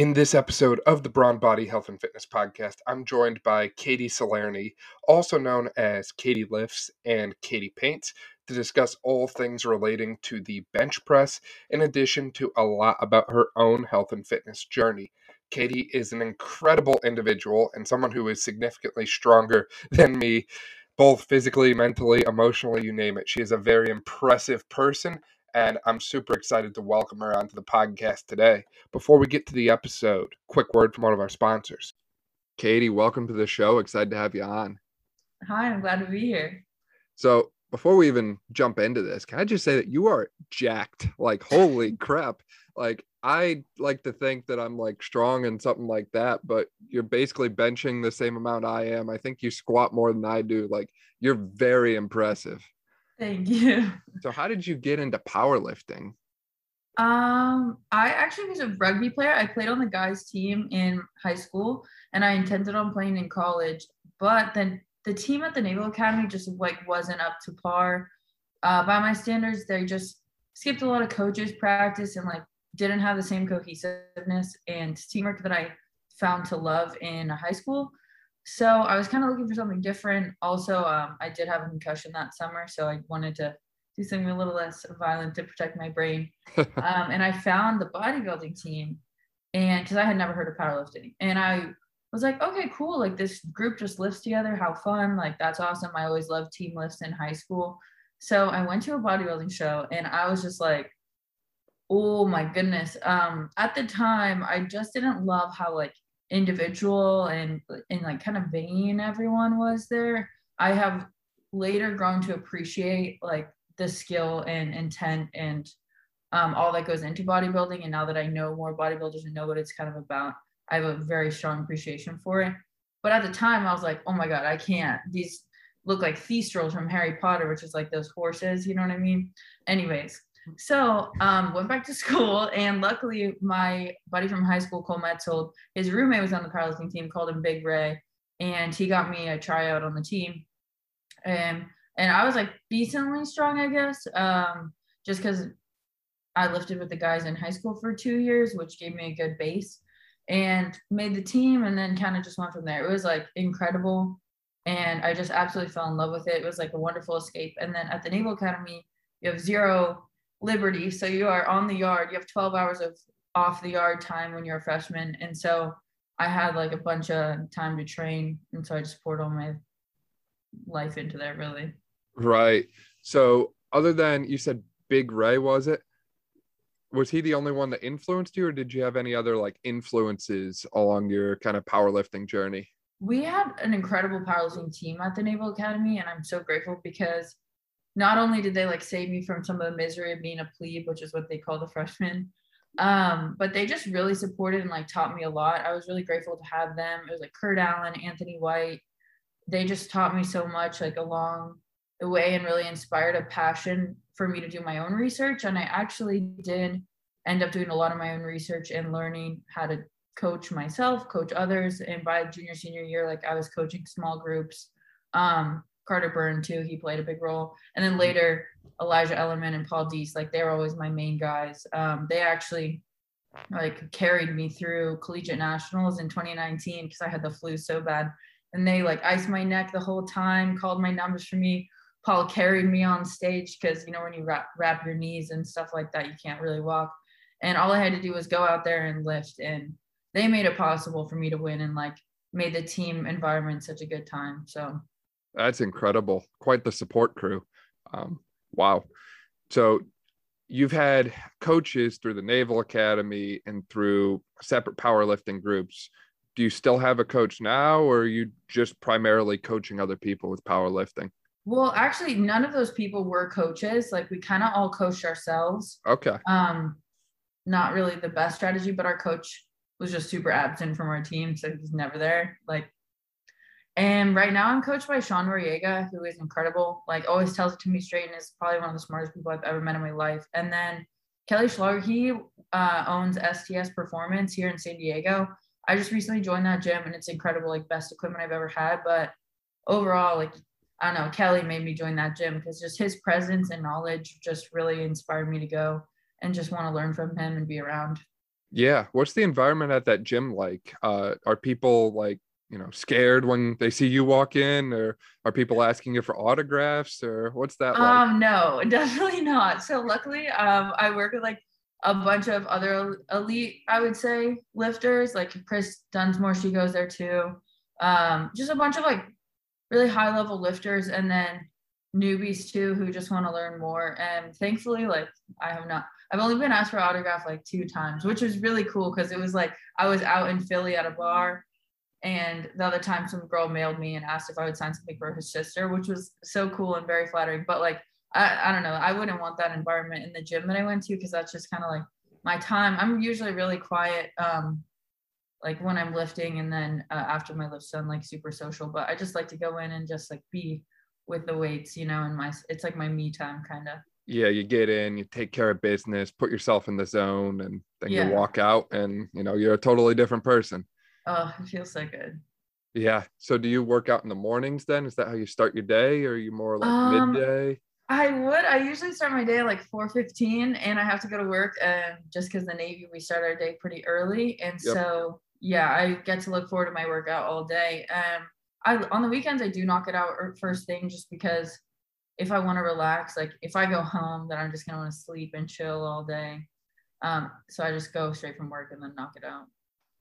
In this episode of the Brawn Body Health and Fitness Podcast, I'm joined by Katie Salerni, also known as Katie Lifts and Katie Paints, to discuss all things relating to the bench press, in addition to a lot about her own health and fitness journey. Katie is an incredible individual and someone who is significantly stronger than me, both physically, mentally, emotionally, you name it. She is a very impressive person and I'm super excited to welcome her onto the podcast today. Before we get to the episode, quick word from one of our sponsors. Katie, welcome to the show. Excited to have you on. Hi, I'm glad to be here. So, before we even jump into this, can I just say that you are jacked? Like, holy crap. Like, I like to think that I'm like strong and something like that, but you're basically benching the same amount I am. I think you squat more than I do. Like, you're very impressive. Thank you. So how did you get into powerlifting? Um, I actually was a rugby player. I played on the guys team in high school and I intended on playing in college, but then the team at the Naval Academy just like wasn't up to par. Uh, by my standards, they just skipped a lot of coaches practice and like didn't have the same cohesiveness and teamwork that I found to love in high school. So I was kind of looking for something different. Also, um, I did have a concussion that summer, so I wanted to do something a little less violent to protect my brain. um, and I found the bodybuilding team, and because I had never heard of powerlifting, and I was like, okay, cool. Like this group just lifts together. How fun! Like that's awesome. I always loved team lifts in high school. So I went to a bodybuilding show, and I was just like, oh my goodness. Um, at the time, I just didn't love how like individual and and like kind of vain everyone was there i have later grown to appreciate like the skill and intent and um, all that goes into bodybuilding. And now that i know more bodybuilders and know what it's kind of about i have a very strong appreciation for it. But at the time i was like oh my god i can't. These look like thestrals from harry potter which is like those horses you know what i mean? Anyways so um, went back to school, and luckily my buddy from high school, Cole Metzold, his roommate was on the powerlifting team, called him Big Ray, and he got me a tryout on the team, and and I was like decently strong, I guess, um, just because I lifted with the guys in high school for two years, which gave me a good base, and made the team, and then kind of just went from there. It was like incredible, and I just absolutely fell in love with it. It was like a wonderful escape, and then at the Naval Academy, you have zero Liberty. So you are on the yard. You have 12 hours of off the yard time when you're a freshman. And so I had like a bunch of time to train. And so I just poured all my life into that really. Right. So other than you said Big Ray, was it? Was he the only one that influenced you, or did you have any other like influences along your kind of powerlifting journey? We had an incredible powerlifting team at the Naval Academy, and I'm so grateful because not only did they like save me from some of the misery of being a plebe, which is what they call the freshmen, um, but they just really supported and like taught me a lot. I was really grateful to have them. It was like Kurt Allen, Anthony White. They just taught me so much like along the way and really inspired a passion for me to do my own research. And I actually did end up doing a lot of my own research and learning how to coach myself, coach others. And by junior, senior year, like I was coaching small groups. Um, Carter Byrne too. He played a big role. And then later, Elijah Ellerman and Paul Deese, like they were always my main guys. Um, they actually like carried me through collegiate nationals in 2019 because I had the flu so bad. And they like iced my neck the whole time, called my numbers for me. Paul carried me on stage because you know when you wrap, wrap your knees and stuff like that, you can't really walk. And all I had to do was go out there and lift, and they made it possible for me to win and like made the team environment such a good time. So that's incredible. Quite the support crew. Um, wow. So you've had coaches through the Naval Academy and through separate powerlifting groups. Do you still have a coach now, or are you just primarily coaching other people with powerlifting? Well, actually, none of those people were coaches. Like we kind of all coached ourselves. Okay. Um, not really the best strategy, but our coach was just super absent from our team, so he's never there. Like and right now I'm coached by Sean Noriega, who is incredible. Like always tells it to me straight and is probably one of the smartest people I've ever met in my life. And then Kelly Schlager, he uh, owns STS Performance here in San Diego. I just recently joined that gym and it's incredible, like best equipment I've ever had. But overall, like I don't know, Kelly made me join that gym because just his presence and knowledge just really inspired me to go and just want to learn from him and be around. Yeah. What's the environment at that gym like? Uh, are people like, you know, scared when they see you walk in, or are people asking you for autographs, or what's that like? Um, no, definitely not. So luckily, um, I work with like a bunch of other elite, I would say, lifters. Like Chris Dunsmore, she goes there too. Um, just a bunch of like really high level lifters, and then newbies too who just want to learn more. And thankfully, like I have not I've only been asked for autograph like two times, which was really cool because it was like I was out in Philly at a bar, and the other time some girl mailed me and asked if I would sign something for her sister, which was so cool and very flattering. But like I, I don't know, I wouldn't want that environment in the gym that I went to because that's just kind of like my time. I'm usually really quiet, um, like when I'm lifting, and then uh, after my lift's done, like super social. But I just like to go in and just like be with the weights, you know, and my it's like my me time kind of yeah, you get in, you take care of business, put yourself in the zone, and then yeah. you walk out, and you know you're a totally different person. Oh, it feels so good. Yeah. So, do you work out in the mornings? Then is that how you start your day, or are you more like um, midday? I would. I usually start my day at like 4:15, and I have to go to work. And just because the Navy, we start our day pretty early, and yep. so yeah, I get to look forward to my workout all day. Um, I on the weekends I do knock it out first thing, just because if I want to relax, like if I go home, then I'm just gonna want to sleep and chill all day. Um, so I just go straight from work and then knock it out.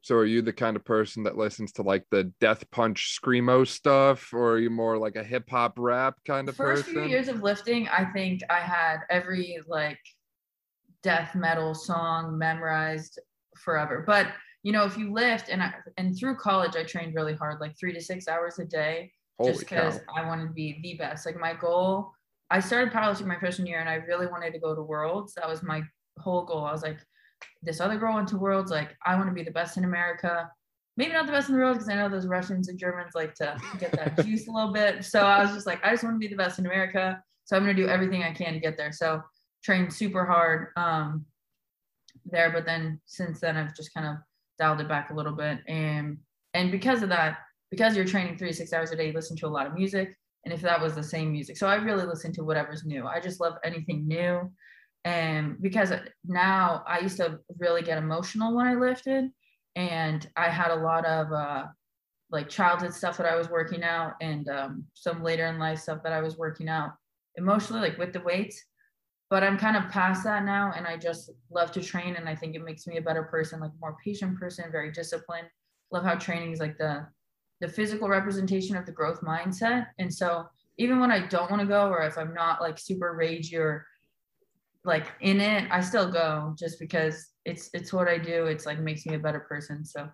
So are you the kind of person that listens to like the death punch screamo stuff, or are you more like a hip hop rap kind of First person? few years of lifting, I think I had every like death metal song memorized forever. But you know, if you lift and I, and through college, I trained really hard, like three to six hours a day. Holy just because I wanted to be the best. Like my goal, I started powerlifting my freshman year and I really wanted to go to worlds. That was my whole goal. I was like, this other girl went to worlds. Like, I want to be the best in America. Maybe not the best in the world because I know those Russians and Germans like to get that juice a little bit. So I was just like, I just want to be the best in America. So I'm going to do everything I can to get there. So trained super hard um, there. But then since then, I've just kind of dialed it back a little bit. And, and because of that, because you're training three to six hours a day, you listen to a lot of music. And if that was the same music, so I really listen to whatever's new. I just love anything new. And because now I used to really get emotional when I lifted, and I had a lot of uh, like childhood stuff that I was working out, and um, some later in life stuff that I was working out emotionally, like with the weights. But I'm kind of past that now, and I just love to train, and I think it makes me a better person, like more patient person, very disciplined. Love how training is like the the physical representation of the growth mindset. And so even when I don't want to go, or if I'm not like super ragey or like in it, I still go just because it's it's what I do. It's like makes me a better person. So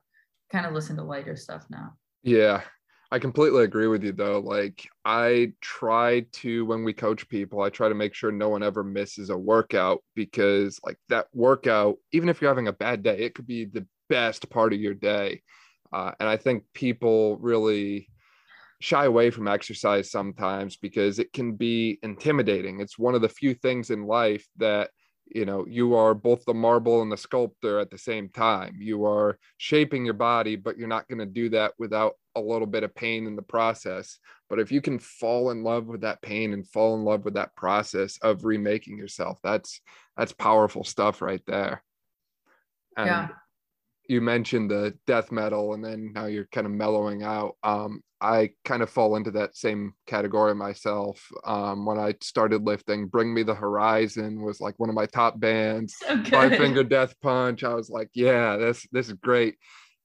kind of listen to lighter stuff now. Yeah. I completely agree with you though. Like I try to when we coach people, I try to make sure no one ever misses a workout because like that workout, even if you're having a bad day, it could be the best part of your day. Uh, and I think people really shy away from exercise sometimes because it can be intimidating. It's one of the few things in life that you know you are both the marble and the sculptor at the same time. You are shaping your body but you're not going to do that without a little bit of pain in the process. But if you can fall in love with that pain and fall in love with that process of remaking yourself that's that's powerful stuff right there. And yeah you mentioned the death metal and then now you're kind of mellowing out um, i kind of fall into that same category myself. Um, when i started lifting bring me the horizon was like one of my top bands. So five finger death punch i was like yeah this this is great.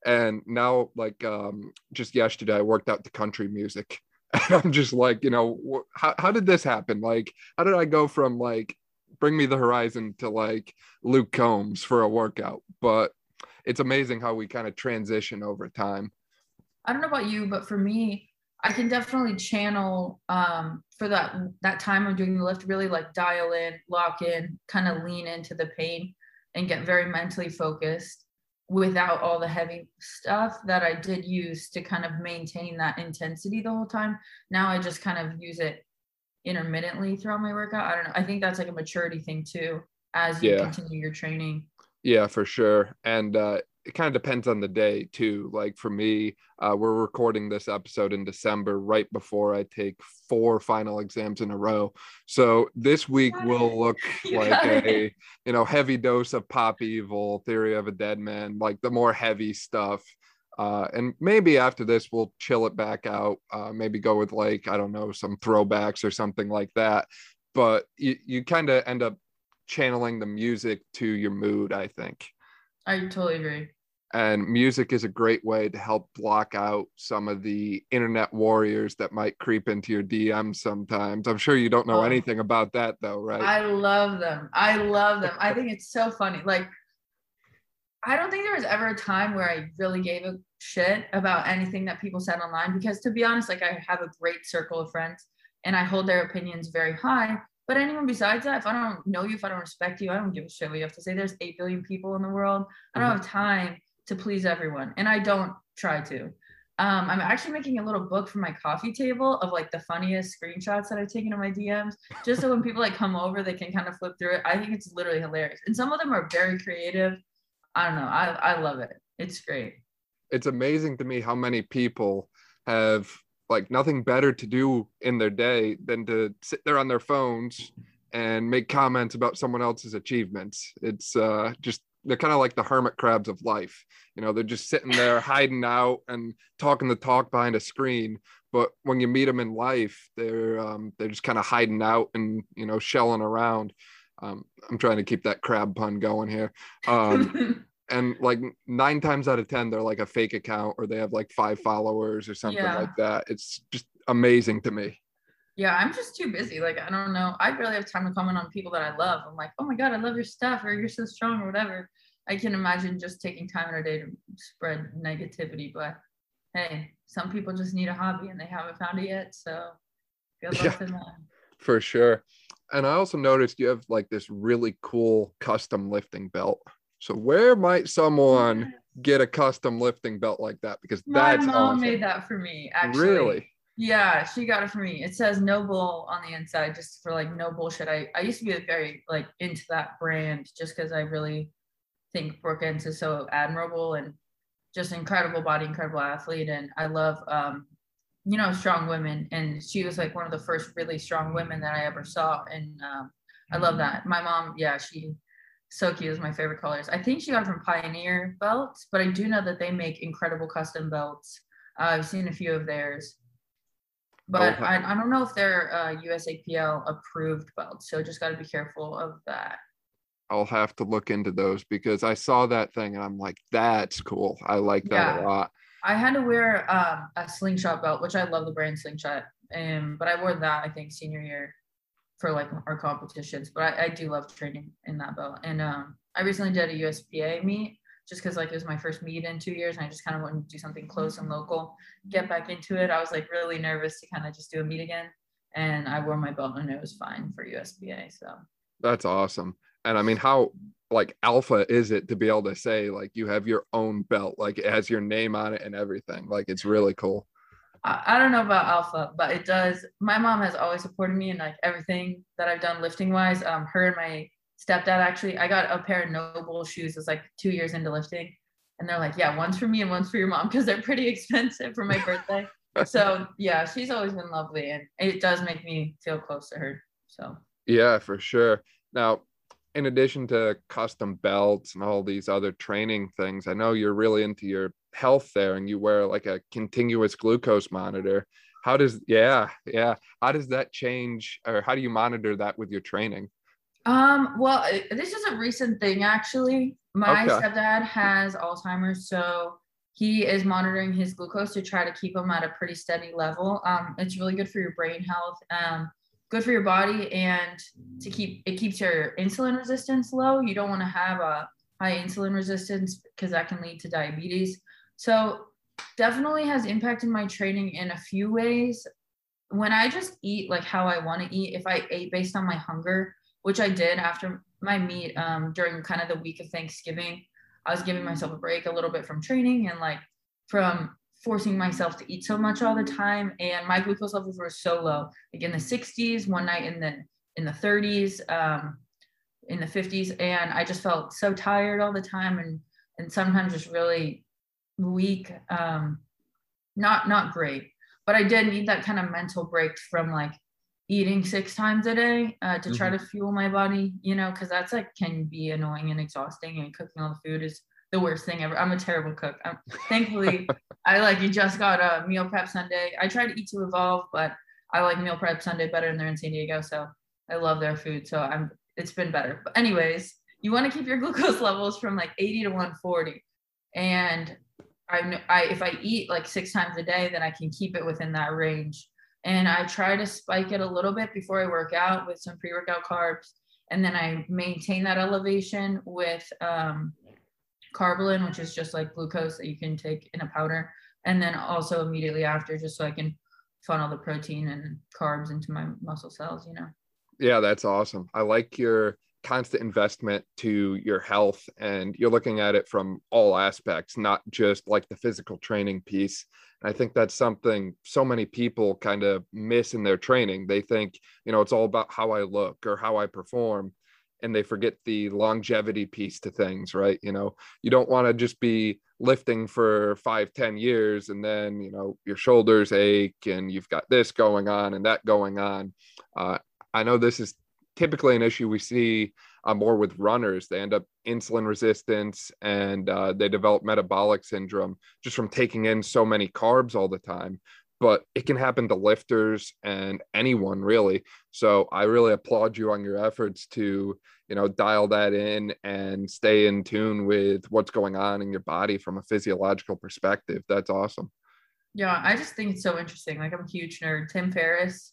And now like um, just yesterday i worked out the country music. And i'm just like you know wh- how, how did this happen? Like how did i go from like bring me the horizon to like luke combs for a workout? But it's amazing how we kind of transition over time. I don't know about you, but for me, I can definitely channel um, for that that time of doing the lift, really like dial in, lock in, kind of lean into the pain and get very mentally focused without all the heavy stuff that I did use to kind of maintain that intensity the whole time. Now I just kind of use it intermittently throughout my workout. I don't know. I think that's like a maturity thing too as you yeah. continue your training. Yeah, for sure. And uh, it kind of depends on the day too. Like for me, uh, we're recording this episode in December, right before I take four final exams in a row. So this week will look like a you know heavy dose of pop evil, theory of a dead man, like the more heavy stuff. Uh, and maybe after this we'll chill it back out. Uh, maybe go with like I don't know some throwbacks or something like that. But you you kind of end up channeling the music to your mood. I think. I totally agree. And music is a great way to help block out some of the internet warriors that might creep into your DMs sometimes. I'm sure you don't know oh, anything about that though, right? I love them. I love them. I think it's so funny. Like, I don't think there was ever a time where I really gave a shit about anything that people said online because, to be honest, like, I have a great circle of friends and I hold their opinions very high. But anyone besides that, if I don't know you, if I don't respect you, I don't give a shit what you have to say. There's 8 billion people in the world. I don't mm-hmm. have time to please everyone. And I don't try to. Um, I'm actually making a little book for my coffee table of like the funniest screenshots that I've taken in my DMs, just so when people like come over, they can kind of flip through it. I think it's literally hilarious. And some of them are very creative. I don't know. I, I love it. It's great. It's amazing to me how many people have like nothing better to do in their day than to sit there on their phones and make comments about someone else's achievements. It's uh, just they're kind of like the hermit crabs of life. You know, they're just sitting there hiding out and talking the talk behind a screen. But when you meet them in life, they're um, they're just kind of hiding out and you know shelling around. Um, I'm trying to keep that crab pun going here. Um, and like nine times out of ten they're like a fake account or they have like five mm. followers or something yeah. like that. It's just amazing to me. Yeah i'm just too busy like i don't know. I barely have time to comment on people that i love. I'm like oh my god i love your stuff or you're so strong or whatever. I can imagine just taking time in a day to spread negativity but hey some people just need a hobby and they haven't found it yet so good luck yeah, to them. for sure. And i also noticed you have like this really cool custom lifting belt so where might someone get a custom lifting belt like that? Because my that's mom awesome. made that for me. Actually, really? Yeah, she got it for me. It says no bull on the inside, just for like no bullshit. I I used to be very like into that brand just because I really think Brooke Ence is so admirable and just incredible body, incredible athlete, and I love um you know strong women and she was like one of the first really strong women that I ever saw and um, I love that. My mom, yeah, she so cute is my favorite colors. I think she got it from Pioneer Belts, but I do know that they make incredible custom belts. Uh, I've seen a few of theirs, but okay. I, I don't know if they're uh, USAPL approved belts. So just got to be careful of that. I'll have to look into those because I saw that thing and I'm like, that's cool. I like that yeah. a lot. I had to wear um, a slingshot belt, which I love the brand slingshot. Um, but I wore that I think senior year for like our competitions. But I, I do love training in that belt. And um, I recently did a USPA meet just because like it was my first meet in two years and I just kind of wanted to do something close and local, get back into it. I was like really nervous to kind of just do a meet again. And I wore my belt and it was fine for USPA. So that's awesome. And I mean, how like alpha is it to be able to say like you have your own belt, like it has your name on it and everything? Like it's really cool. I, don't know about alpha, but it does. My mom has always supported me in like everything that I've done lifting wise. Um, her and my stepdad actually, I got a pair of NOBULL shoes. It's like two years into lifting, and they're like, yeah, one's for me and one's for your mom because they're pretty expensive for my birthday. so yeah, she's always been lovely, and it does make me feel close to her. So yeah, for sure. Now, in addition to custom belts and all these other training things, I know you're really into your health there and you wear like a continuous glucose monitor how does yeah yeah how does that change or how do you monitor that with your training? Um well this is a recent thing actually. My okay. stepdad has alzheimer's so he is monitoring his glucose to try to keep him at a pretty steady level. Um it's really good for your brain health um good for your body and to keep it keeps your insulin resistance low. You don't want to have a high insulin resistance because that can lead to diabetes so definitely has impacted my training in a few ways. When I just eat like how I want to eat, if I ate based on my hunger, which I did after my meet um, during kind of the week of Thanksgiving, I was giving myself a break a little bit from training and like from forcing myself to eat so much all the time. And my glucose levels were so low, like in the 60s, one night in the in the 30s, um, in the 50s, and I just felt so tired all the time and and sometimes just really weak. Um, not not great, but I did need that kind of mental break from like eating six times a day uh, to try mm-hmm. to fuel my body. You know, because that's like can be annoying and exhausting, and cooking all the food is the worst thing ever. I'm a terrible cook. I'm, thankfully, I like you just got a meal prep Sunday. I try to eat to evolve, but I like meal prep Sunday better, and they're in San Diego, so I love their food. So I'm it's been better. But anyways, you want to keep your glucose levels from like 80 to 140, and I, I if I eat like six times a day, then I can keep it within that range. And I try to spike it a little bit before I work out with some pre-workout carbs, and then I maintain that elevation with um, Karbolyn, which is just like glucose that you can take in a powder, and then also immediately after, just so I can funnel the protein and carbs into my muscle cells. You know. Yeah, that's awesome. I like your constant investment to your health and you're looking at it from all aspects not just like the physical training piece. And i think that's something so many people kind of miss in their training. They think you know it's all about how i look or how i perform and they forget the longevity piece to things right? You know you don't want to just be lifting for five ten years and then you know your shoulders ache and you've got this going on and that going on. Uh, i know this is typically an issue we see uh, more with runners they end up insulin resistance and uh, they develop metabolic syndrome just from taking in so many carbs all the time but it can happen to lifters and anyone really. So I really applaud you on your efforts to, you know, dial that in and stay in tune with what's going on in your body from a physiological perspective. That's awesome. Yeah, I just think it's so interesting. Like I'm a huge nerd. Tim Ferriss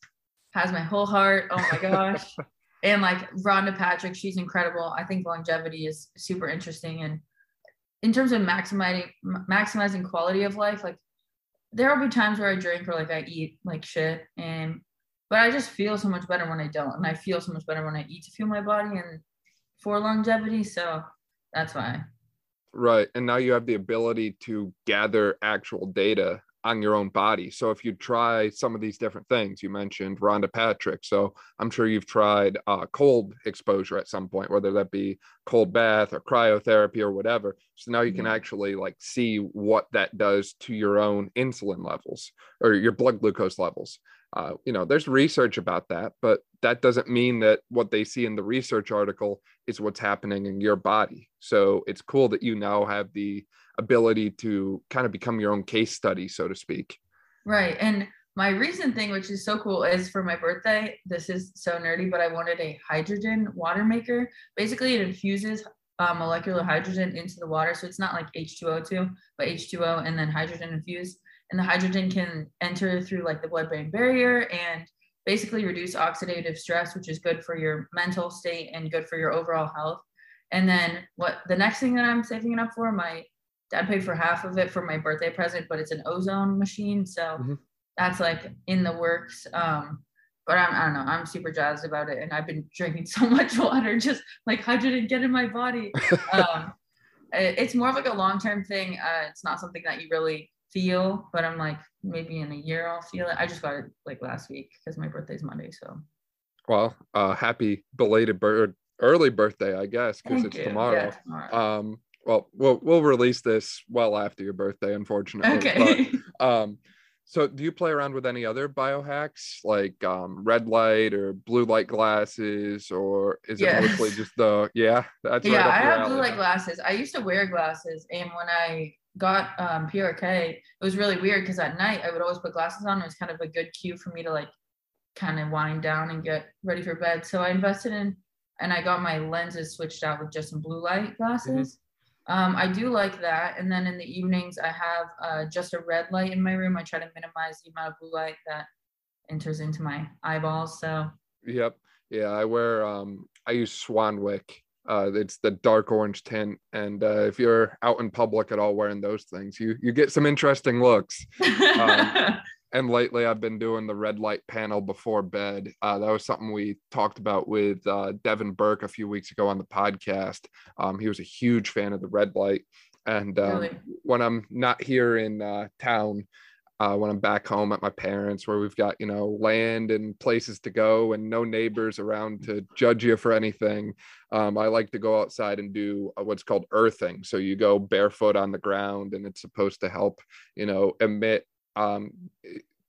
has my whole heart. Oh my gosh. and like Rhonda Patrick, she's incredible. I think longevity is super interesting and in terms of maximizing maximizing quality of life, like there will be times where I drink or like I eat like shit and but I just feel so much better when I don't. And I feel so much better when I eat to fuel my body and for longevity. So that's why. Right. And now you have the ability to gather actual data on your own body. So if you try some of these different things, you mentioned Rhonda Patrick. So I'm sure you've tried uh, cold exposure at some point, whether that be cold bath or cryotherapy or whatever. So now you can mm-hmm. actually like see what that does to your own insulin levels or your blood glucose levels. Uh, you know, there's research about that, but that doesn't mean that what they see in the research article is what's happening in your body. So it's cool that you now have the ability to kind of become your own case study, so to speak. Right. And my recent thing, which is so cool, is for my birthday. This is so nerdy, but I wanted a hydrogen water maker. Basically, it infuses uh, molecular hydrogen into the water. So it's not like H2O2, but H2O and then hydrogen infused. And the hydrogen can enter through like the blood brain barrier and basically reduce oxidative stress, which is good for your mental state and good for your overall health. And then what the next thing that I'm saving it up for, my dad paid for half of it for my birthday present, but it's an ozone machine. So mm-hmm. that's like in the works. Um, but I'm, I don't know, I'm super jazzed about it. And I've been drinking so much water, just like hydrogen get in my body. um, it's more of like a long-term thing. Uh, it's not something that you really feel, but I'm like, maybe in a year I'll feel it. I just got it like last week because my birthday's Monday. So, well, uh, happy belated bird, early birthday, I guess, because it's tomorrow. Yeah, tomorrow. Um, well, we'll we'll release this well after your birthday, unfortunately. Okay. But, um, so do you play around with any other biohacks like um, red light or blue light glasses, or is yes. it mostly just the yeah? That's yeah. Right I have alley. blue light glasses. I used to wear glasses, and when I got um, PRK, it was really weird because at night I would always put glasses on. It was kind of a good cue for me to like kind of wind down and get ready for bed. So I invested in and I got my lenses switched out with just some blue light glasses. Mm-hmm. Um, I do like that. And then in the evenings, I have uh, just a red light in my room. I try to minimize the amount of blue light that enters into my eyeballs. So, yep. Yeah, I wear, um, I use Swanwick. Uh, it's the dark orange tint. And uh, if you're out in public at all wearing those things, you, you get some interesting looks. Um, and lately I've been doing the red light panel before bed. Uh, that was something we talked about with uh, Devin Burke a few weeks ago on the podcast. Um, he was a huge fan of the red light, and um, really? when I'm not here in uh, town, uh, when I'm back home at my parents, where we've got you know land and places to go and no neighbors around to judge you for anything. Um, I like to go outside and do uh, what's called earthing. So you go barefoot on the ground, and it's supposed to help you know emit um,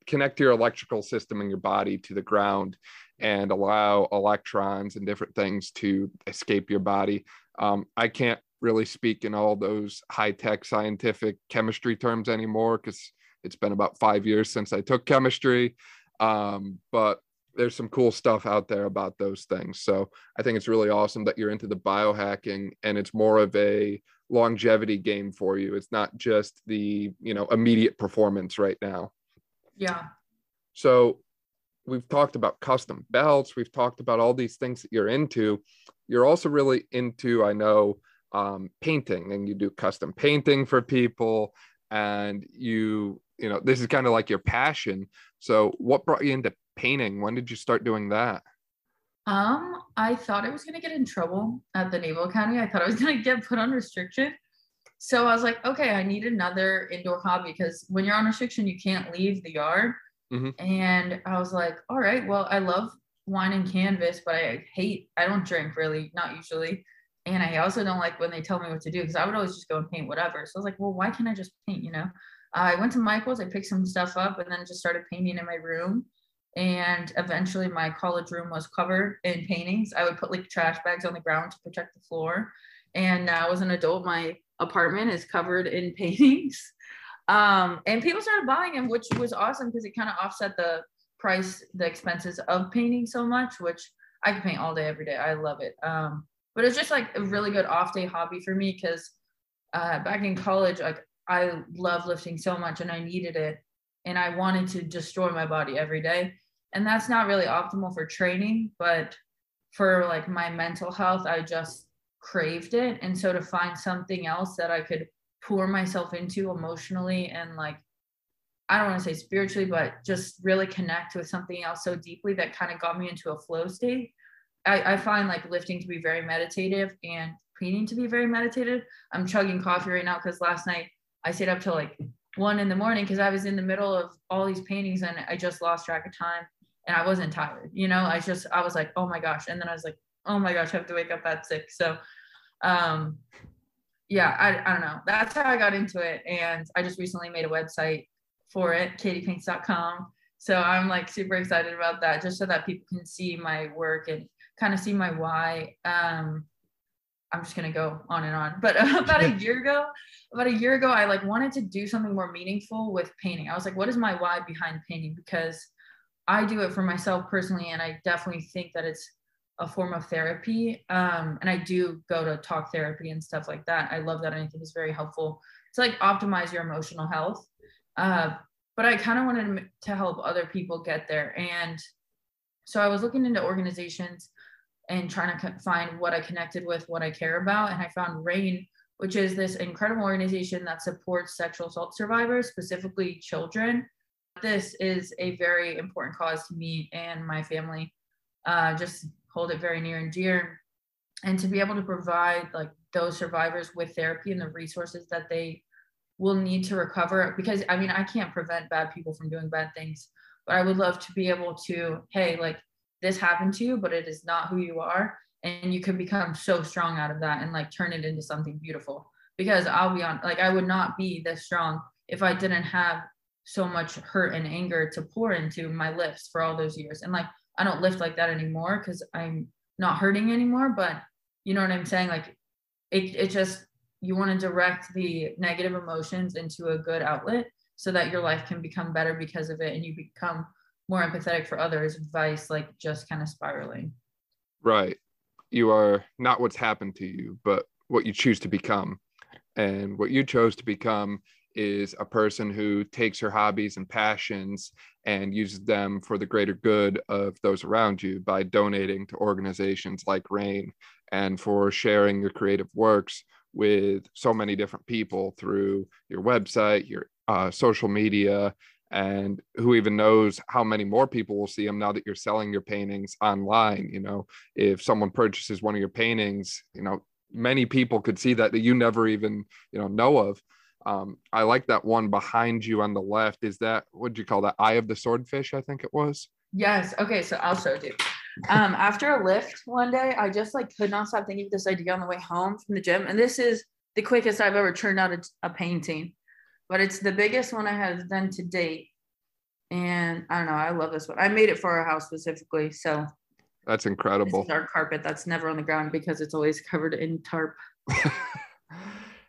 connect your electrical system and your body to the ground and allow electrons and different things to escape your body. Um, I can't really speak in all those high tech scientific chemistry terms anymore because it's been about five years since I took chemistry. Um, but there's some cool stuff out there about those things. So I think it's really awesome that you're into the biohacking and it's more of a longevity game for you. It's not just the, you know, immediate performance right now. Yeah. So we've talked about custom belts, we've talked about all these things that you're into. You're also really into, I know, um, painting and you do custom painting for people and you you know this is kind of like your passion so what brought you into painting when did you start doing that um i thought i was going to get in trouble at the naval academy i thought i was going to get put on restriction so i was like okay i need another indoor hobby because when you're on restriction you can't leave the yard mm-hmm. and i was like all right well i love wine and canvas but i hate i don't drink really not usually and I also don't like when they tell me what to do because I would always just go and paint whatever. So I was like, well, why can't I just paint? You know, I went to Michael's, I picked some stuff up, and then just started painting in my room. And eventually, my college room was covered in paintings. I would put like trash bags on the ground to protect the floor. And now, as an adult, my apartment is covered in paintings. Um, and people started buying them, which was awesome because it kind of offset the price, the expenses of painting so much, which I can paint all day, every day. I love it. Um, but it's just like a really good off day hobby for me because uh, back in college, like I love lifting so much and I needed it and I wanted to destroy my body every day. And that's not really optimal for training, but for like my mental health, I just craved it. And so to find something else that I could pour myself into emotionally and like I don't want to say spiritually, but just really connect with something else so deeply that kind of got me into a flow state. I, I find like lifting to be very meditative and painting to be very meditative. I'm chugging coffee right now because last night I stayed up till like one in the morning because I was in the middle of all these paintings and I just lost track of time and I wasn't tired. You know, I just I was like, oh my gosh. And then I was like, oh my gosh, I have to wake up at six. So um yeah, I, I don't know. That's how I got into it. And I just recently made a website for it, katiepaints.com. So I'm like super excited about that just so that people can see my work and kind of see my why. Um, I'm just gonna go on and on. But about a year ago, about a year ago, I like wanted to do something more meaningful with painting. I was like, what is my why behind painting? Because I do it for myself personally, and I definitely think that it's a form of therapy. Um, and I do go to talk therapy and stuff like that. I love that. I think it's very helpful to like optimize your emotional health. Uh, but I kind of wanted to help other people get there. And so I was looking into organizations and trying to find what I connected with, what I care about. And I found RAINN, which is this incredible organization that supports sexual assault survivors, specifically children. This is a very important cause to me and my family. Uh, just hold it very near and dear. And to be able to provide like those survivors with therapy and the resources that they will need to recover. Because I mean, I can't prevent bad people from doing bad things, but I would love to be able to, hey, like this happened to you, but it is not who you are. And you can become so strong out of that and like turn it into something beautiful. Because I'll be on, like, I would not be this strong if I didn't have so much hurt and anger to pour into my lifts for all those years. And like, I don't lift like that anymore because I'm not hurting anymore. But you know what I'm saying? Like, it, it just, you want to direct the negative emotions into a good outlet so that your life can become better because of it and you become more empathetic for others vice like just kind of spiraling right you are not what's happened to you but what you choose to become and what you chose to become is a person who takes her hobbies and passions and uses them for the greater good of those around you by donating to organizations like RAINN and for sharing your creative works with so many different people through your website, your uh, social media, and who even knows how many more people will see them now that you're selling your paintings online you know? If someone purchases one of your paintings you know many people could see that that you never even you know know of Um, I like that one behind you on the left. Is that what do you call that? Eye of the swordfish, I think it was. Yes. Okay. So I'll show you. Um, after a lift one day, I just like could not stop thinking of this idea on the way home from the gym. And this is the quickest I've ever turned out a, a painting, but it's the biggest one I have done to date. And I don't know, I love this one. I made it for our house specifically. So that's incredible. our carpet that's never on the ground because it's always covered in tarp.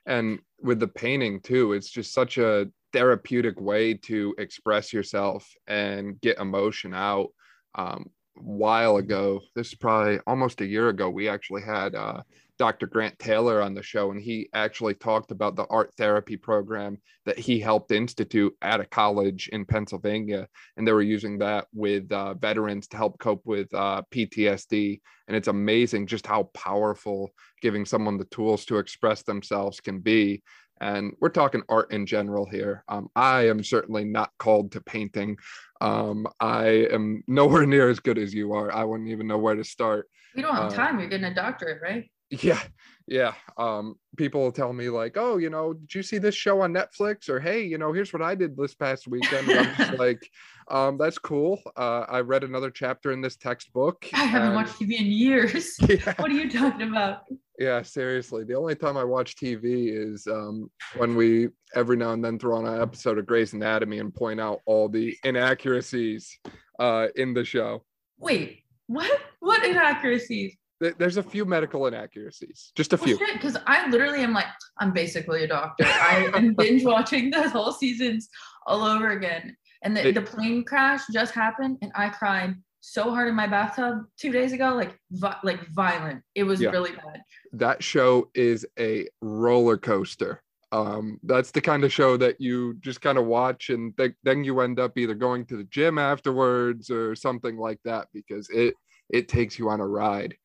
and with the painting too, it's just such a therapeutic way to express yourself and get emotion out. Um, while ago, this is probably almost a year ago, we actually had uh, Dr. Grant Taylor on the show, and he actually talked about the art therapy program that he helped institute at a college in Pennsylvania. And they were using that with uh, veterans to help cope with uh, PTSD. And it's amazing just how powerful giving someone the tools to express themselves can be. And we're talking art in general here. Um, I am certainly not called to painting. Um, I am nowhere near as good as you are. I wouldn't even know where to start. You don't have uh, time. You're getting a doctorate, right? yeah yeah um people tell me like oh you know did you see this show on netflix? or hey you know here's what i did this past weekend. I'm just like um that's cool. Uh i read another chapter in this textbook i haven't and... watched tv in years. Yeah. what are you talking about? Yeah seriously. The only time i watch tv is um when we every now and then throw on an episode of Grey's Anatomy and point out all the inaccuracies uh in the show. Wait what? What inaccuracies there's a few medical inaccuracies, just a few. Because I literally am like, I'm basically a doctor. I am binge watching the whole seasons all over again. And the, it, the plane crash just happened, and I cried so hard in my bathtub two days ago, like vi- like violent. It was yeah. really bad. That show is a roller coaster. Um, that's the kind of show that you just kind of watch, and th- then you end up either going to the gym afterwards or something like that because it it takes you on a ride.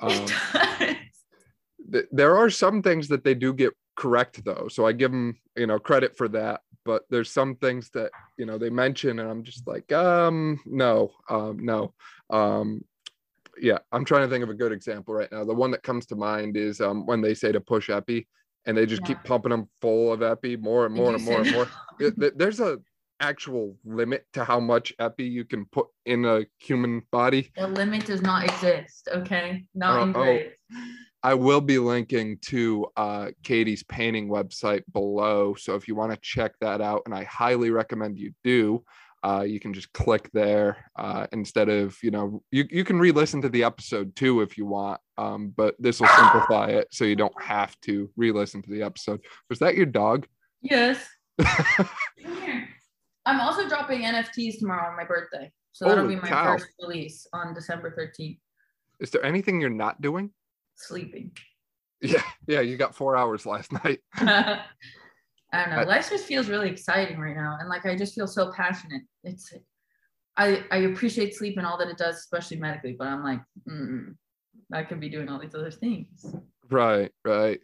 Um, th- there are some things that they do get correct though, so I give them you know credit for that. But there's some things that you know they mention, and I'm just like, um, no, um, no. Um, yeah, I'm trying to think of a good example right now. The one that comes to mind is um, when they say to push epi, and they just yeah. keep pumping them full of epi more and more and more and more. There's a actual limit to how much epi you can put in a human body. The limit does not exist. Okay, not uh, in grades. Oh, I will be linking to uh, Katie's painting website below. So if you want to check that out, and I highly recommend you do, uh, you can just click there uh, instead of, you know, you, you can re listen to the episode too if you want. Um, but this will simplify it so you don't have to re listen to the episode. Was that your dog? Yes. I'm also dropping NFTs tomorrow on my birthday. So that'll Holy be my cow. first release on December 13th. Is there anything you're not doing? Sleeping. Yeah, yeah, you got four hours last night. I don't know. I, Life just feels really exciting right now. And like I just feel so passionate. It's I I appreciate sleep and all that it does, especially medically, but I'm like, mm, I could be doing all these other things. Right, right.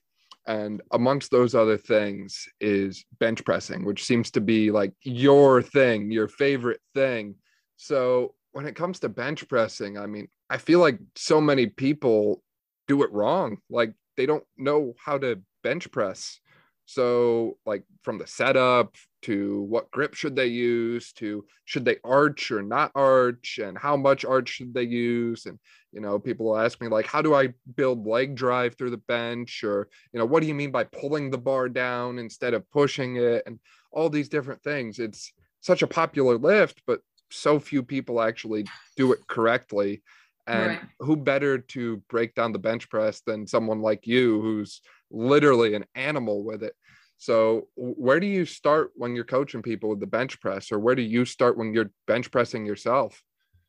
And amongst those other things is bench pressing, which seems to be like your thing, your favorite thing. So when it comes to bench pressing, I mean, I feel like so many people do it wrong. Like they don't know how to bench press. So, like from the setup to what grip should they use to should they arch or not arch and how much arch should they use? And you know people will ask me like how do i build leg drive through the bench? Or you know what do you mean by pulling the bar down instead of pushing it? And all these different things. It's such a popular lift but so few people actually do it correctly. And right. who better to break down the bench press than someone like you who's literally an animal with it so where do you start when you're coaching people with the bench press or where do you start when you're bench pressing yourself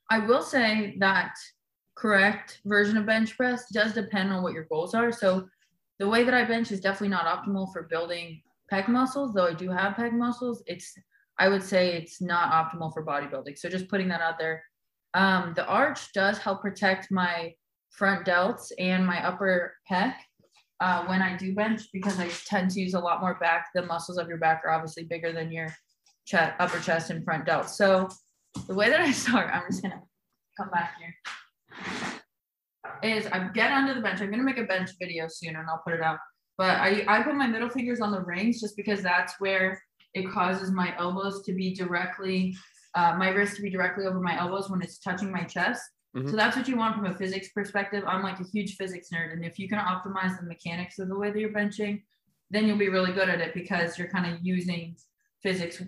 i will say that correct version of bench press does depend on what your goals are. So the way that I bench is definitely not optimal for building pec muscles, though I do have pec muscles. It's I would say it's not optimal for bodybuilding. So just putting that out there. Um, the arch does help protect my front delts and my upper pec uh, when I do bench because I tend to use a lot more back. The muscles of your back are obviously bigger than your chest, upper chest and front delts. So the way that I start, I'm just gonna come back here is I get onto the bench. I'm gonna make a bench video soon and I'll put it out. But I, I put my middle fingers on the rings just because that's where it causes my elbows to be directly, uh, my wrist to be directly over my elbows when it's touching my chest. Mm-hmm. So that's what you want from a physics perspective. I'm like a huge physics nerd. And if you can optimize the mechanics of the way that you're benching, then you'll be really good at it because you're kind of using physics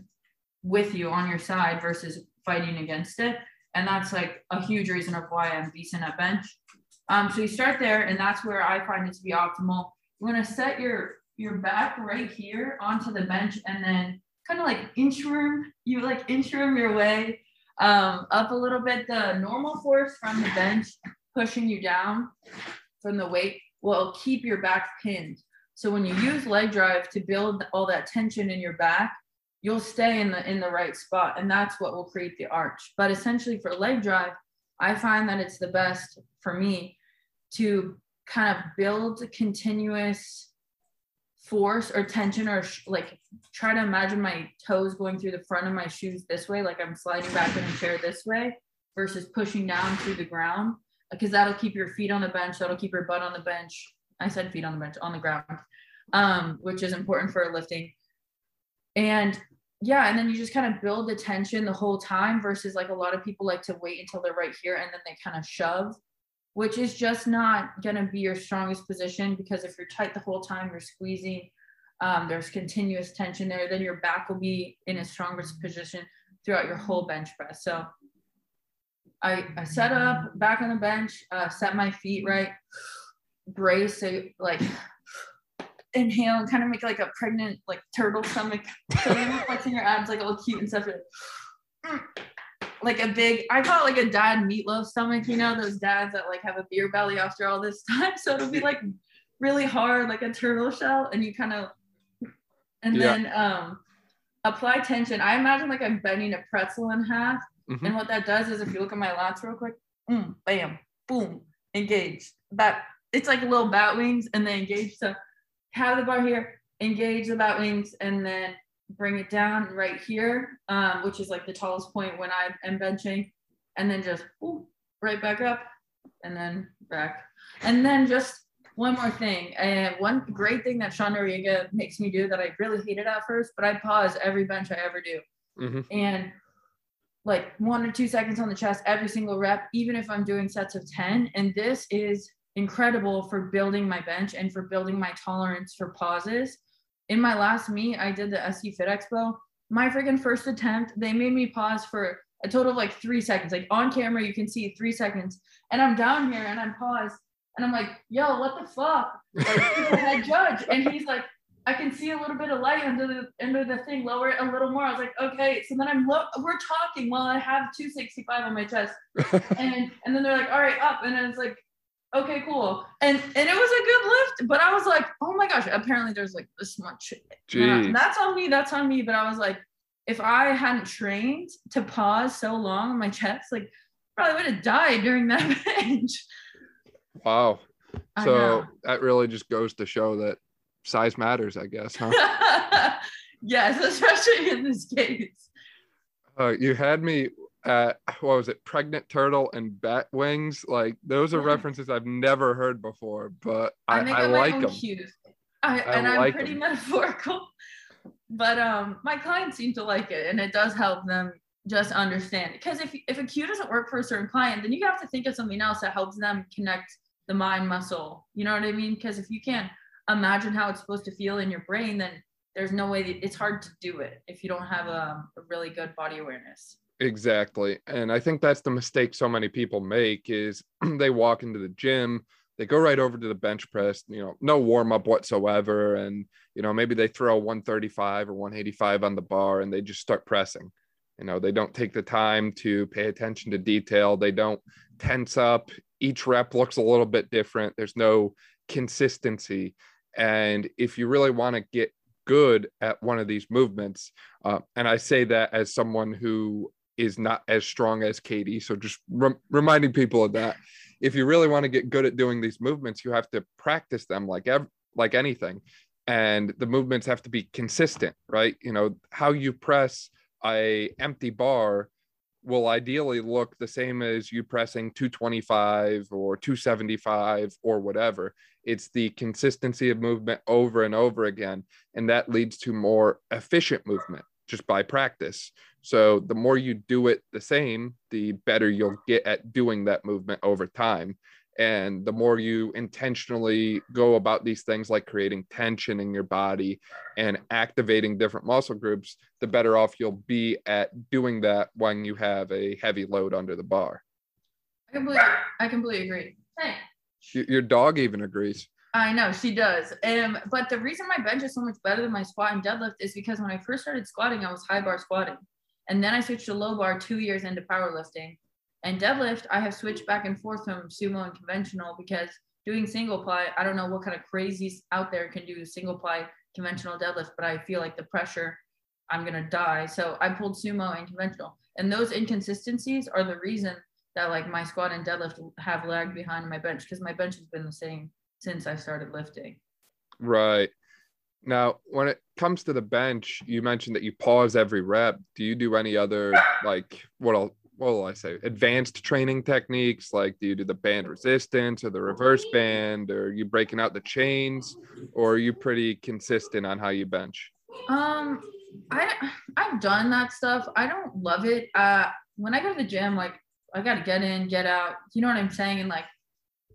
with you on your side versus fighting against it. And that's like a huge reason of why I'm decent at bench. Um, so you start there, and that's where I find it to be optimal. You want to set your your back right here onto the bench, and then kind of like inchworm. You like inchworm your way um, up a little bit. The normal force from the bench pushing you down from the weight will keep your back pinned. So when you use leg drive to build all that tension in your back, you'll stay in the in the right spot and that's what will create the arch but essentially for leg drive i find that it's the best for me to kind of build continuous force or tension or sh- like try to imagine my toes going through the front of my shoes this way like i'm sliding back in a chair this way versus pushing down through the ground because that'll keep your feet on the bench that'll keep your butt on the bench. I said feet on the bench on the ground um, which is important for lifting. And yeah and then you just kind of build the tension the whole time versus like a lot of people like to wait until they're right here and then they kind of shove which is just not going to be your strongest position because if you're tight the whole time you're squeezing um, there's continuous tension there then your back will be in a strongest position throughout your whole bench press so i, I set up back on the bench uh, set my feet right brace so like inhale and kind of make like a pregnant like turtle stomach. So you're flexing your abs like all cute and stuff. A big, I call it like a dad meatloaf stomach. You know those dads that like have a beer belly after all this time. So it'll be like really hard, like a turtle shell, and you kind of, and yeah. then um, apply tension. I imagine like I'm bending a pretzel in half, mm-hmm. and what that does is if you look at my lats real quick, mm, bam, boom, engage. That it's like little bat wings, and they engage. So have the bar here, engage the bat wings, and then bring it down right here, um, which is like the tallest point when I am benching, and then just ooh, right back up, and then back. And then just one more thing, and one great thing that Sean Noriega makes me do that I really hated at first, but I pause every bench I ever do. Mm-hmm. And like one or two seconds on the chest every single rep, even if I'm doing sets of 10. And this is incredible for building my bench and for building my tolerance for pauses. In my last meet, I did the SC Fit Expo. My freaking first attempt, they made me pause for a total of like three seconds. Like on camera, you can see three seconds. And I'm down here and I'm paused. And I'm like, yo, what the fuck? Like, head judge. And he's like, I can see a little bit of light under the under the thing. Lower it a little more. I was like, okay. So then I'm lo- we're talking while I have 265 on my chest, and and then they're like, all right, up. And I was like, okay, cool. And and it was a good lift, but I was like, oh my gosh, apparently there's like this much. That's on me, that's on me. But I was like, if I hadn't trained to pause so long on my chest, like probably would have died during that bench. Wow. So that really just goes to show that size matters, I guess, huh? yes, especially in this case. Uh, you had me at what was it, pregnant turtle and bat wings. Like those are yeah. references I've never heard before, but I, I, I like them. I, and I am pretty them. metaphorical, but um, my clients seem to like it, and it does help them just understand. Because if if a cue doesn't work for a certain client, then you have to think of something else that helps them connect the mind muscle. You know what I mean? Because if you can't imagine how it's supposed to feel in your brain, then there's no way that, it's hard to do it if you don't have a, a really good body awareness. Exactly. And I think that's the mistake so many people make is they walk into the gym, they go right over to the bench press, you know, no warm up whatsoever. And, you know, maybe they throw 135 or 185 on the bar and they just start pressing. You know, they don't take the time to pay attention to detail. They don't tense up. Each rep looks a little bit different. There's no consistency. And if you really want to get good at one of these movements, uh, and I say that as someone who is not as strong as Katie. So just re- reminding people of that. If you really want to get good at doing these movements, you have to practice them like ev- like anything, and the movements have to be consistent, right? You know how you press a empty bar will ideally look the same as you pressing 225 or 275 or whatever. It's the consistency of movement over and over again. And that leads to more efficient movement just by practice. So the more you do it the same, the better you'll get at doing that movement over time. And the more you intentionally go about these things like creating tension in your body and activating different muscle groups, the better off you'll be at doing that when you have a heavy load under the bar. I completely, I completely agree. Hey. Your dog even agrees. I know she does. Um, but the reason my bench is so much better than my squat and deadlift is because when I first started squatting, I was high bar squatting. And then I switched to low bar two years into powerlifting. And deadlift, I have switched back and forth from sumo and conventional because doing single ply, I don't know what kind of crazies out there can do single ply conventional deadlift, but I feel like the pressure, I'm gonna die. So I pulled sumo and conventional. And those inconsistencies are the reason that like my squat and deadlift have lagged behind my bench because my bench has been the same since I started lifting. Right. Now, when it comes to the bench, you mentioned that you pause every rep. Do you do any other like what I'll what will I say advanced training techniques? Like, do you do the band resistance or the reverse band, or you breaking out the chains, or are you pretty consistent on how you bench? Um, I I've done that stuff. I don't love it. Uh, when I go to the gym, like I got to get in, get out. You know what I'm saying? And like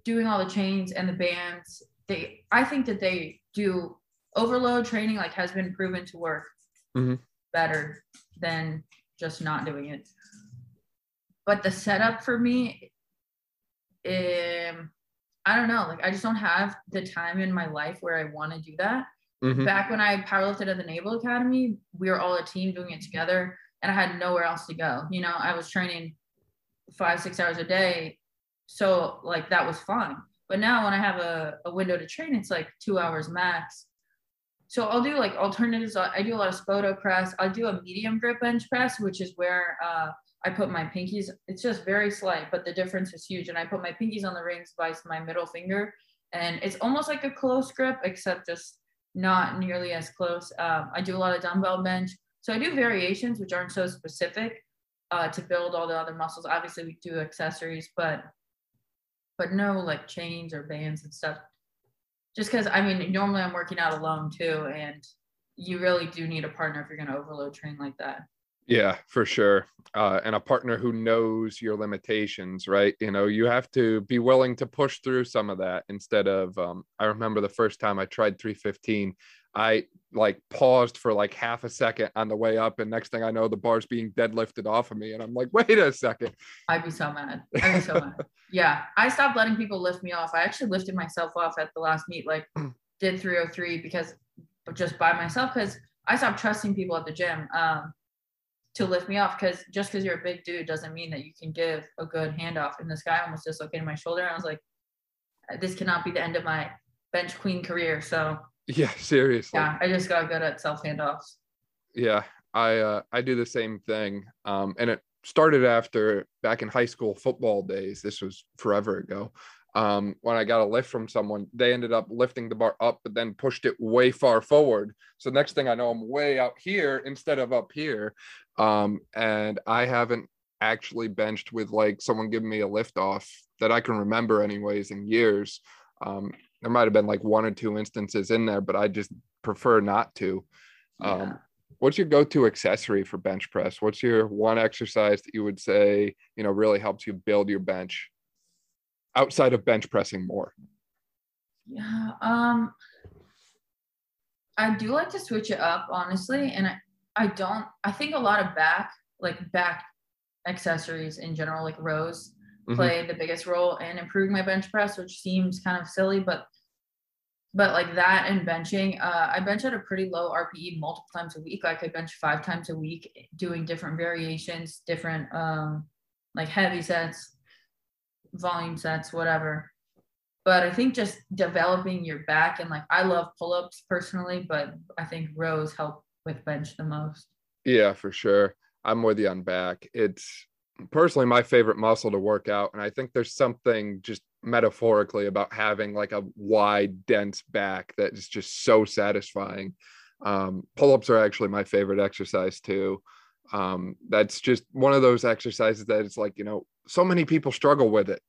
doing all the chains and the bands, they I think that they do overload training like has been proven to work mm-hmm. better than just not doing it. But the setup for me, um, I don't know. Like I just don't have the time in my life where I want to do that. Mm-hmm. Back when I powerlifted at the Naval Academy, we were all a team doing it together, and I had nowhere else to go. You know, I was training five, six hours a day so like that was fine. But now when I have a, a window to train, it's like two hours max. So I'll do like alternatives. I do a lot of Spoto press. I do a medium grip bench press, which is where uh, I put my pinkies. It's just very slight, but the difference is huge. And I put my pinkies on the rings by my middle finger, and it's almost like a close grip, except just not nearly as close. Um, I do a lot of dumbbell bench. So I do variations which aren't so specific uh, to build all the other muscles. Obviously, we do accessories, but but no like chains or bands and stuff. Just because I mean, normally I'm working out alone too, and you really do need a partner if you're going to overload train like that. Yeah, for sure. Uh, and a partner who knows your limitations, right? You know, you have to be willing to push through some of that instead of. Um, I remember the first time I tried 315, I like paused for like half a second on the way up, and next thing I know, the bar's being deadlifted off of me, and I'm like, wait a second. I'd be so mad. I'd be so mad. Yeah, I stopped letting people lift me off. I actually lifted myself off at the last meet, like did 303 because just by myself because I stopped trusting people at the gym um, to lift me off because just because you're a big dude doesn't mean that you can give a good handoff. And this guy almost dislocated my shoulder. And I was like, this cannot be the end of my bench queen career. So yeah, seriously. Yeah, I just got good at self handoffs. Yeah, I uh, I do the same thing. Um, and it started after back in high school football days. This was forever ago. Um, when I got a lift from someone, they ended up lifting the bar up, but then pushed it way far forward. So next thing I know, I'm way out here instead of up here. Um, and I haven't actually benched with like someone giving me a lift off that I can remember, anyways, in years. Um, there might have been like one or two instances in there, but I just prefer not to. Yeah. Um, what's your go-to accessory for bench press? What's your one exercise that you would say, you know, really helps you build your bench outside of bench pressing more? Yeah, um I do like to switch it up, honestly, and I I don't I think a lot of back like back accessories in general like rows mm-hmm. play the biggest role in improving my bench press, which seems kind of silly, but but like that and benching, uh, I bench at a pretty low RPE multiple times a week. Like I bench five times a week, doing different variations, different um, like heavy sets, volume sets, whatever. But I think just developing your back and like I love pull ups personally, but I think rows help with bench the most. Yeah, for sure. I'm with you on back. It's personally my favorite muscle to work out. And I think there's something just metaphorically about having like a wide, dense back that is just so satisfying. Um, pull ups are actually my favorite exercise too. Um, that's just one of those exercises that it's like, you know, so many people struggle with it.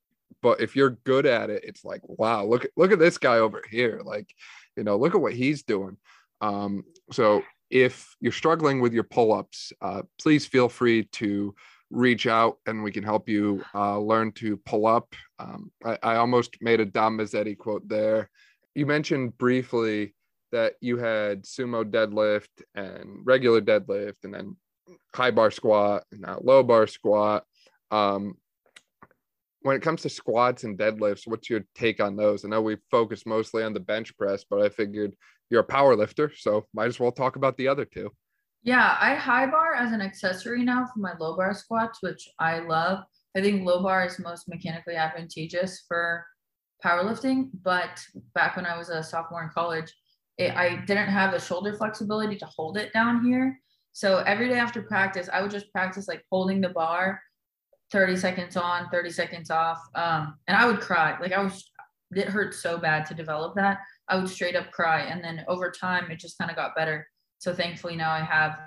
But if you're good at it, it's like, wow, look look at this guy over here. Like, you know, look at what he's doing. Um, so if you're struggling with your pull-ups, uh, please feel free to reach out and we can help you uh, learn to pull up. Um, I, I, almost made a Dom Mazzetti quote there. You mentioned briefly that you had sumo deadlift and regular deadlift and then high bar squat and now low bar squat. Um, when it comes to squats and deadlifts, what's your take on those? I know we focus mostly on the bench press, but I figured you're a power lifter, so might as well talk about the other two. Yeah, I high bar as an accessory now for my low bar squats, which I love. I think low bar is most mechanically advantageous for powerlifting. But back when I was a sophomore in college, it, I didn't have the shoulder flexibility to hold it down here. So every day after practice, I would just practice like holding the bar 30 seconds on, 30 seconds off. Um, and I would cry. Like I was, it hurt so bad to develop that. I would straight up cry. And then over time, it just kind of got better. So thankfully now I have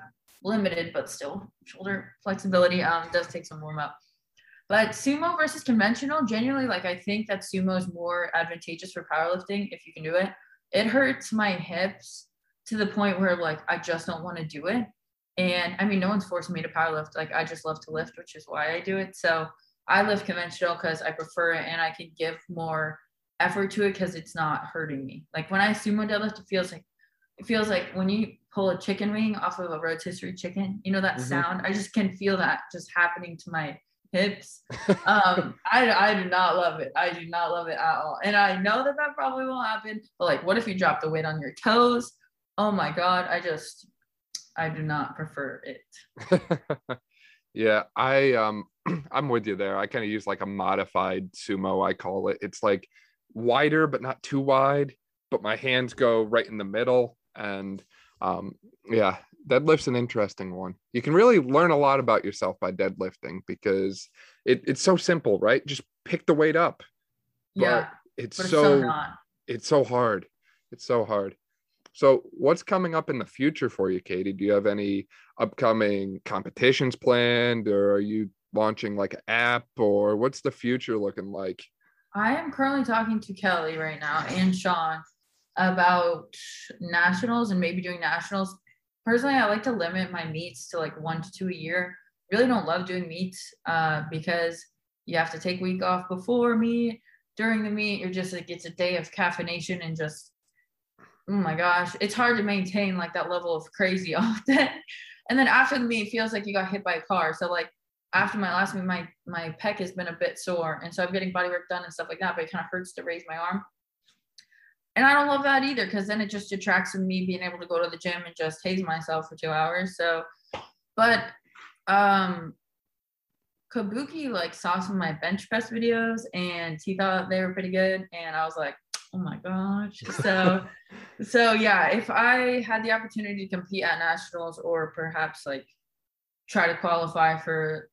limited, but still shoulder flexibility. Um, does take some warm up. But sumo versus conventional, genuinely, like I think that sumo is more advantageous for powerlifting if you can do it. It hurts my hips to the point where like I just don't want to do it. And I mean, no one's forcing me to powerlift. Like I just love to lift, which is why I do it. So I lift conventional because I prefer it and I can give more effort to it because it's not hurting me. Like when I sumo deadlift, it feels like it feels like when you pull a chicken wing off of a rotisserie chicken, you know that mm-hmm. sound. I just can feel that just happening to my hips. Um, I I do not love it. I do not love it at all. And I know that that probably won't happen. But like, what if you drop the weight on your toes? Oh my god! I just I do not prefer it. yeah, I um I'm with you there. I kind of use like a modified sumo, I call it. It's like wider but not too wide, but my hands go right in the middle. And um yeah, deadlift's an interesting one. You can really learn a lot about yourself by deadlifting because it, it's so simple, right? Just pick the weight up. Yeah. it's, but so, it's so it's so hard. It's so hard. So, what's coming up in the future for you, Katie? Do you have any upcoming competitions planned, or are you launching like an app, or what's the future looking like? I am currently talking to Kelly right now and Sean about nationals and maybe doing nationals. Personally, I like to limit my meets to like one to two a year. Really don't love doing meets uh, because you have to take week off before meet. During the meet, you're just like it's a day of caffeination and just oh my gosh, it's hard to maintain like that level of crazy often. and then after the meet, it feels like you got hit by a car. So like after my last meet, my my pec has been a bit sore, and so I'm getting body work done and stuff like that. But it kind of hurts to raise my arm. And I don't love that either because then it just detracts from me being able to go to the gym and just haze myself for two hours. So, but um, Kabuki like saw some of my bench press videos and he thought they were pretty good, and I was like, oh my gosh. So, so yeah, if I had the opportunity to compete at nationals or perhaps like try to qualify for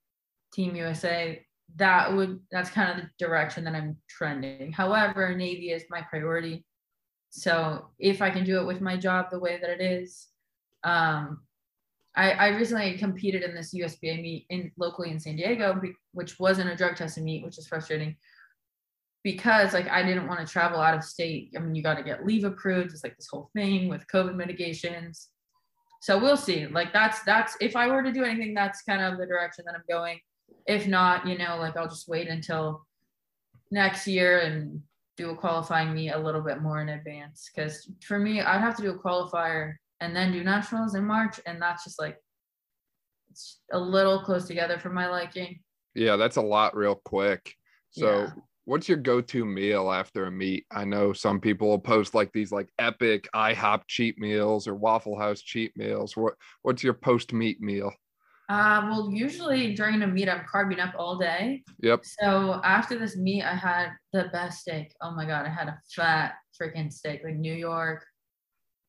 Team USA, that would that's kind of the direction that I'm trending. However, Navy is my priority. So if I can do it with my job the way that it is, um, I, I recently competed in this USPA meet in locally in San Diego, which wasn't a drug testing meet, which is frustrating because like I didn't want to travel out of state. I mean, you got to get leave approved. It's like this whole thing with COVID mitigations. So we'll see. Like that's that's if I were to do anything, that's kind of the direction that I'm going. If not, you know, like I'll just wait until next year and do a qualifying meet a little bit more in advance. Because for me, I'd have to do a qualifier and then do nationals in March, and that's just like it's a little close together for my liking. Yeah, that's a lot real quick. So yeah what's your go-to meal after a meet? I know some people will post like these like epic IHOP cheat meals or Waffle House cheat meals. What what's your post-meet meal? Uh, well, usually during a meet, I'm carbing up all day. Yep. So after this meet, I had the best steak. Oh my god, I had a fat freaking steak, like New York.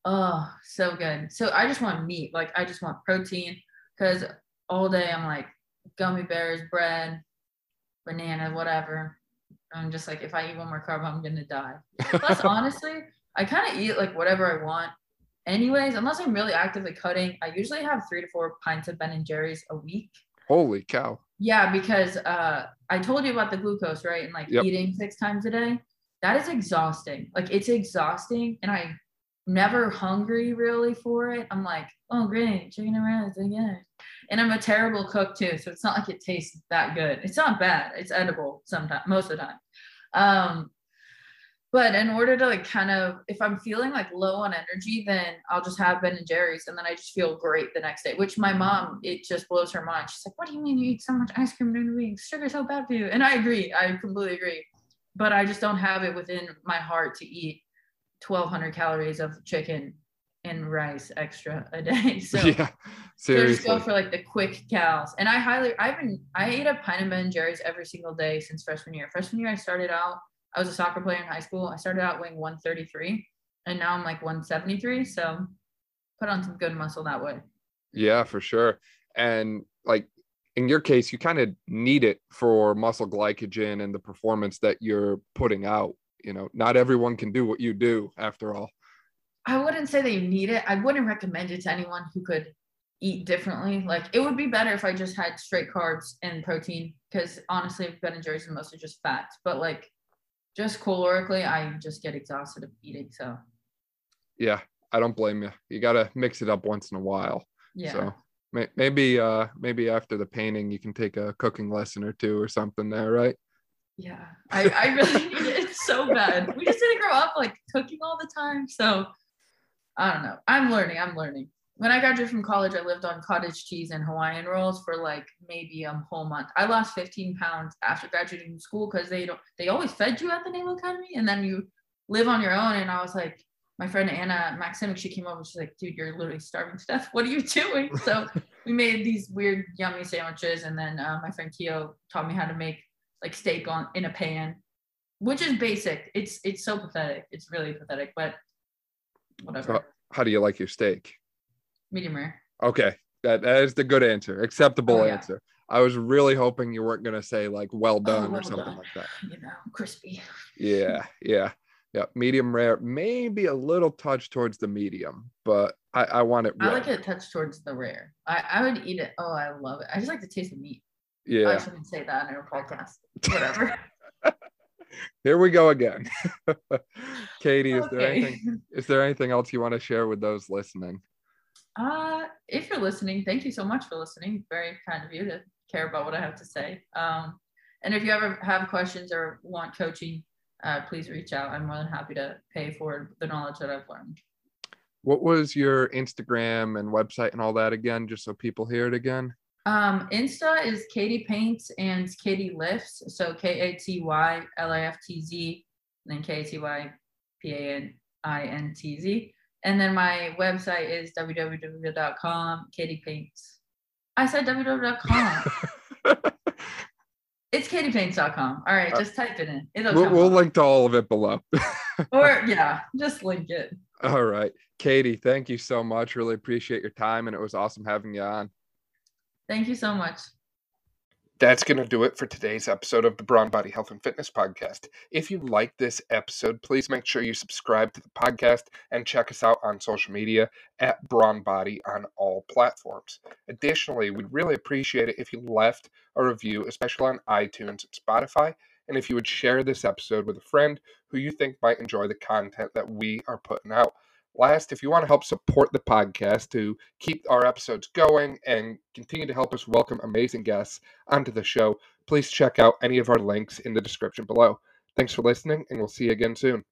Oh, so good. So I just want meat. Like I just want protein because all day I'm like gummy bears, bread, banana, whatever. I'm just like, if I eat one more carb, I'm gonna die. Plus, honestly, I kind of eat like whatever I want. Anyways, unless I'm really actively cutting, I usually have three to four pints of Ben and Jerry's a week. Holy cow. Yeah, because uh, I told you about the glucose, right? And like Yep. eating six times a day. That is exhausting. Like it's exhausting, and I'm never hungry really for it. I'm like, oh great, chicken and rice again. And I'm a terrible cook too, so it's not like it tastes that good. It's not bad. It's edible sometimes, most of the time. Um, but in order to like kind of, if I'm feeling like low on energy, then I'll just have Ben and Jerry's, and then I just feel great the next day. Which my mom, it just blows her mind. She's like, "What do you mean you eat so much ice cream during the week? Sugar's so bad for you." And I agree. I completely agree. But I just don't have it within my heart to eat 1,200 calories of chicken and rice extra a day. So yeah. so I just Seriously. go for like the quick cows. And I highly, I've been, I ate a pint of Ben and Jerry's every single day since freshman year. Freshman year, I started out, I was a soccer player in high school. I started out weighing 133 and now I'm like 173. So put on some good muscle that way. Yeah, for sure. And like in your case, you kind of need it for muscle glycogen and the performance that you're putting out. You know, not everyone can do what you do after all. I wouldn't say that you need it. I wouldn't recommend it to anyone who could eat differently. Like it would be better if I just had straight carbs and protein because honestly, Ben and Jerry's are mostly just fats. But like just calorically, I just get exhausted of eating. So Yeah, I don't blame you. You got to mix it up once in a while. yeah. So may- maybe uh maybe after the painting you can take a cooking lesson or two or something there, right? Yeah, I, I really need it. It's so bad. We just didn't grow up like cooking all the time. So I don't know. I'm learning. I'm learning. When I graduated from college, I lived on cottage cheese and Hawaiian rolls for like maybe a whole month. I lost 15 pounds after graduating from school because they don't they always fed you at the Naval Academy and then you live on your own. And I was like, my friend Anna Maximic, she came over, she's like, dude, you're literally starving to death. What are you doing? So we made these weird yummy sandwiches and then uh, my friend Keo taught me how to make like steak on in a pan which is basic it's it's so pathetic it's really pathetic but whatever So how do you like your steak? Medium rare Okay, that that is the good answer, acceptable Oh, yeah. answer. I was really hoping you weren't gonna say like well oh, done or well something done. like that. you know crispy Yeah, yeah, yeah. Medium rare, maybe a little touch towards the medium, but I, I want it. i like it touch towards the rare i i would eat it oh i love it i just like the taste of meat Yeah. i shouldn't say that in a podcast whatever Here we go again. Katie, is there anything? Is there anything else you want to share with those listening? Uh if you're listening thank you so much for listening very kind of you to care about what i have to say um and if you ever have questions or want coaching uh, please reach out i'm more than happy to pay for the knowledge that i've learned What was your Instagram and website and all that again, just so people hear it again? Um, Insta is Katie Paints and Katie Lifts. So K A T Y L I F T Z, and then K A T Y P A N I N T Z. And then my website is www.com, Katie Paints. I said www.com. it's katiepaints.com. All right, Uh, just type it in. It'll we'll, we'll link to all of it below. Or yeah, just link it. all right, Katie, thank you so much. Really appreciate your time, and it was awesome having you on. Thank you so much. That's going to do it for today's episode of the Brawn Body Health and Fitness Podcast. If you like this episode, please make sure you subscribe to the podcast and check us out on social media at Brawn Body on all platforms. Additionally, we'd really appreciate it if you left a review, especially on iTunes and Spotify, and if you would share this episode with a friend who you think might enjoy the content that we are putting out. Last, if you want to help support the podcast to keep our episodes going and continue to help us welcome amazing guests onto the show, please check out any of our links in the description below. Thanks for listening, and we'll see you again soon.